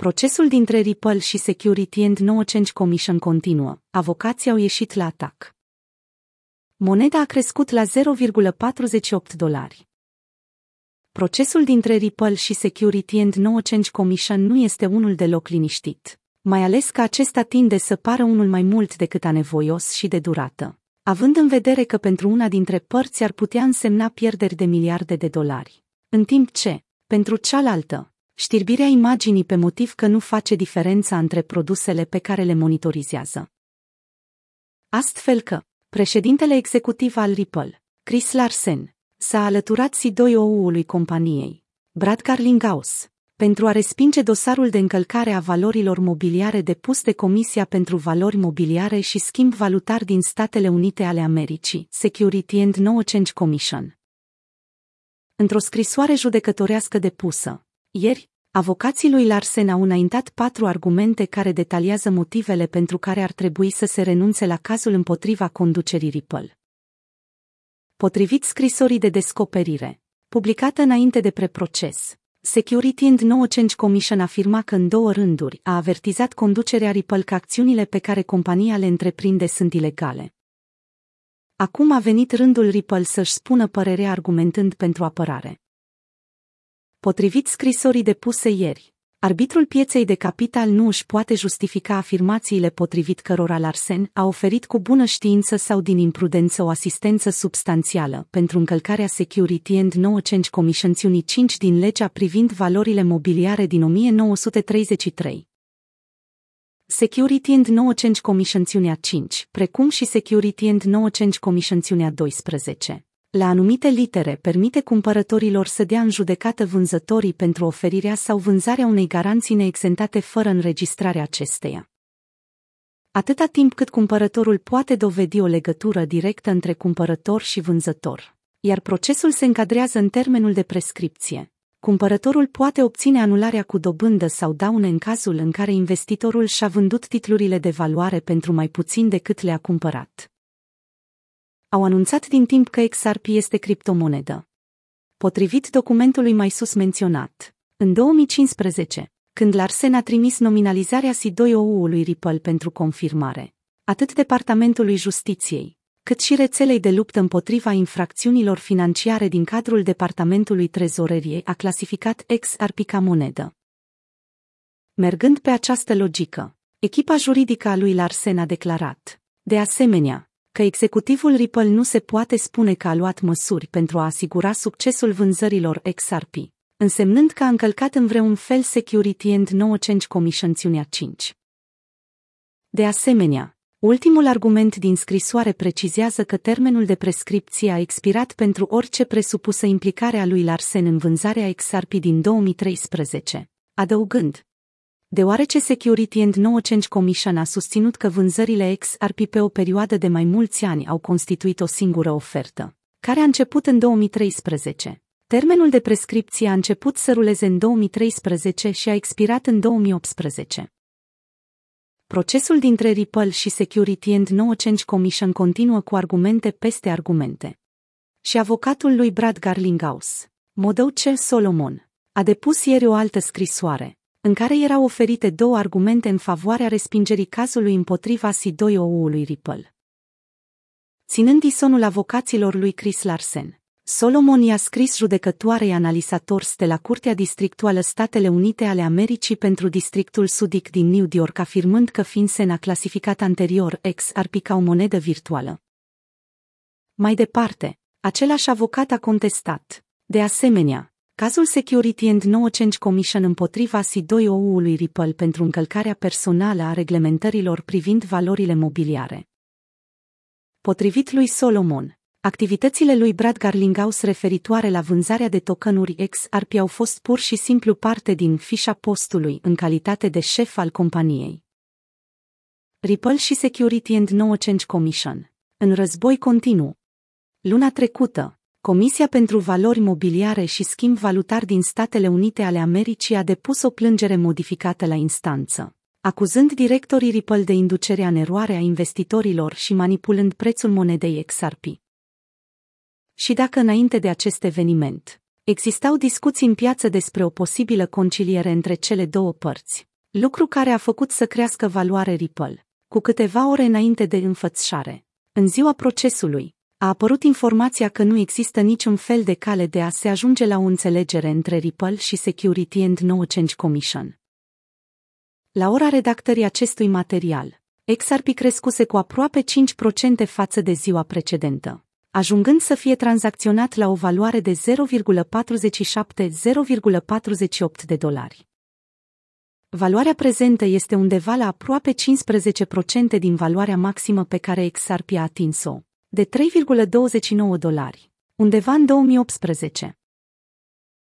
Procesul dintre Ripple și Security and No Change Commission continuă. Avocații au ieșit la atac. Moneda a crescut la 0,48 dolari. Procesul dintre Ripple și Security and No Change Commission nu este unul deloc liniștit, mai ales că acesta tinde să pară unul mai mult decât anevoios și de durată, având în vedere că pentru una dintre părți ar putea însemna pierderi de miliarde de dolari, în timp ce, pentru cealaltă, știrbirea imaginii pe motiv că nu face diferența între produsele pe care le monitorizează. Astfel că, președintele executiv al Ripple, Chris Larsen, s-a alăturat CEO-ului companiei, Brad Garlinghouse, pentru a respinge dosarul de încălcare a valorilor mobiliare depus de Comisia pentru Valori Mobiliare și Schimb Valutar din Statele Unite ale Americii, Security and No Change Commission. Într-o scrisoare judecătorească depusă, ieri, avocații lui Larsen au înaintat patru argumente care detaliază motivele pentru care ar trebui să se renunțe la cazul împotriva conducerii Ripple. Potrivit scrisorii de descoperire, publicată înainte de preproces, Security and No Change Commission afirma că în două rânduri a avertizat conducerea Ripple că acțiunile pe care compania le întreprinde sunt ilegale. Acum a venit rândul Ripple să-și spună părerea argumentând pentru apărare. Potrivit scrisorii depuse ieri, arbitrul pieței de capital nu își poate justifica afirmațiile potrivit cărora Larsen a oferit cu bună știință sau din imprudență o asistență substanțială pentru încălcarea Security and No Change Commission 5 din legea privind valorile mobiliare din 1933. Security and No Change Commission 5, precum și Security and No Change Commission 12 la anumite litere permite cumpărătorilor să dea în judecată vânzătorii pentru oferirea sau vânzarea unei garanții neexentate fără înregistrarea acesteia. Atâta timp cât cumpărătorul poate dovedi o legătură directă între cumpărător și vânzător, iar procesul se încadrează în termenul de prescripție, cumpărătorul poate obține anularea cu dobândă sau daune în cazul în care investitorul și-a vândut titlurile de valoare pentru mai puțin decât le-a cumpărat au anunțat din timp că XRP este criptomonedă. Potrivit documentului mai sus menționat, în 2015, când Larsen a trimis nominalizarea C2OU-ului Ripple pentru confirmare, atât Departamentului Justiției, cât și rețelei de luptă împotriva infracțiunilor financiare din cadrul Departamentului Trezoreriei a clasificat XRP ca monedă. Mergând pe această logică, echipa juridică a lui Larsen a declarat, de asemenea, că executivul Ripple nu se poate spune că a luat măsuri pentru a asigura succesul vânzărilor XRP, însemnând că a încălcat în vreun fel Security and No Change Commission 5. De asemenea, ultimul argument din scrisoare precizează că termenul de prescripție a expirat pentru orice presupusă implicare a lui Larsen în vânzarea XRP din 2013, adăugând, deoarece Security and No Change Commission a susținut că vânzările XRP pe o perioadă de mai mulți ani au constituit o singură ofertă, care a început în 2013. Termenul de prescripție a început să ruleze în 2013 și a expirat în 2018. Procesul dintre Ripple și Security and No Change Commission continuă cu argumente peste argumente. Și avocatul lui Brad Garlinghouse, Modouce Solomon, a depus ieri o altă scrisoare, în care erau oferite două argumente în favoarea respingerii cazului împotriva C2OU-ului Ripple. Ținând disonul avocaților lui Chris Larsen, Solomon i-a scris judecătoarei analizator de la Curtea Districtuală Statele Unite ale Americii pentru districtul sudic din New York afirmând că FinCEN a clasificat anterior XRP ca o monedă virtuală. Mai departe, același avocat a contestat, de asemenea, Cazul Security and No Change Commission împotriva C2OU-ului Ripple pentru încălcarea personală a reglementărilor privind valorile mobiliare. Potrivit lui Solomon, activitățile lui Brad Garlinghouse referitoare la vânzarea de tokenuri XRP au fost pur și simplu parte din fișa postului în calitate de șef al companiei. Ripple și Security and No Change Commission. În război continuu. Luna trecută, Comisia pentru Valori Mobiliare și Schimb Valutar din Statele Unite ale Americii a depus o plângere modificată la instanță, acuzând directorii Ripple de inducerea în eroare a investitorilor și manipulând prețul monedei XRP. Și dacă înainte de acest eveniment, existau discuții în piață despre o posibilă conciliere între cele două părți, lucru care a făcut să crească valoare Ripple. Cu câteva ore înainte de înfățișare, în ziua procesului, a apărut informația că nu există niciun fel de cale de a se ajunge la o înțelegere între Ripple și Security and No Change Commission. La ora redactării acestui material, XRP crescuse cu aproape 5% față de ziua precedentă, ajungând să fie tranzacționat la o valoare de 0,47-0,48 de dolari. Valoarea prezentă este undeva la aproape 15% din valoarea maximă pe care XRP a atins-o, de 3,29 dolari, undeva în 2018.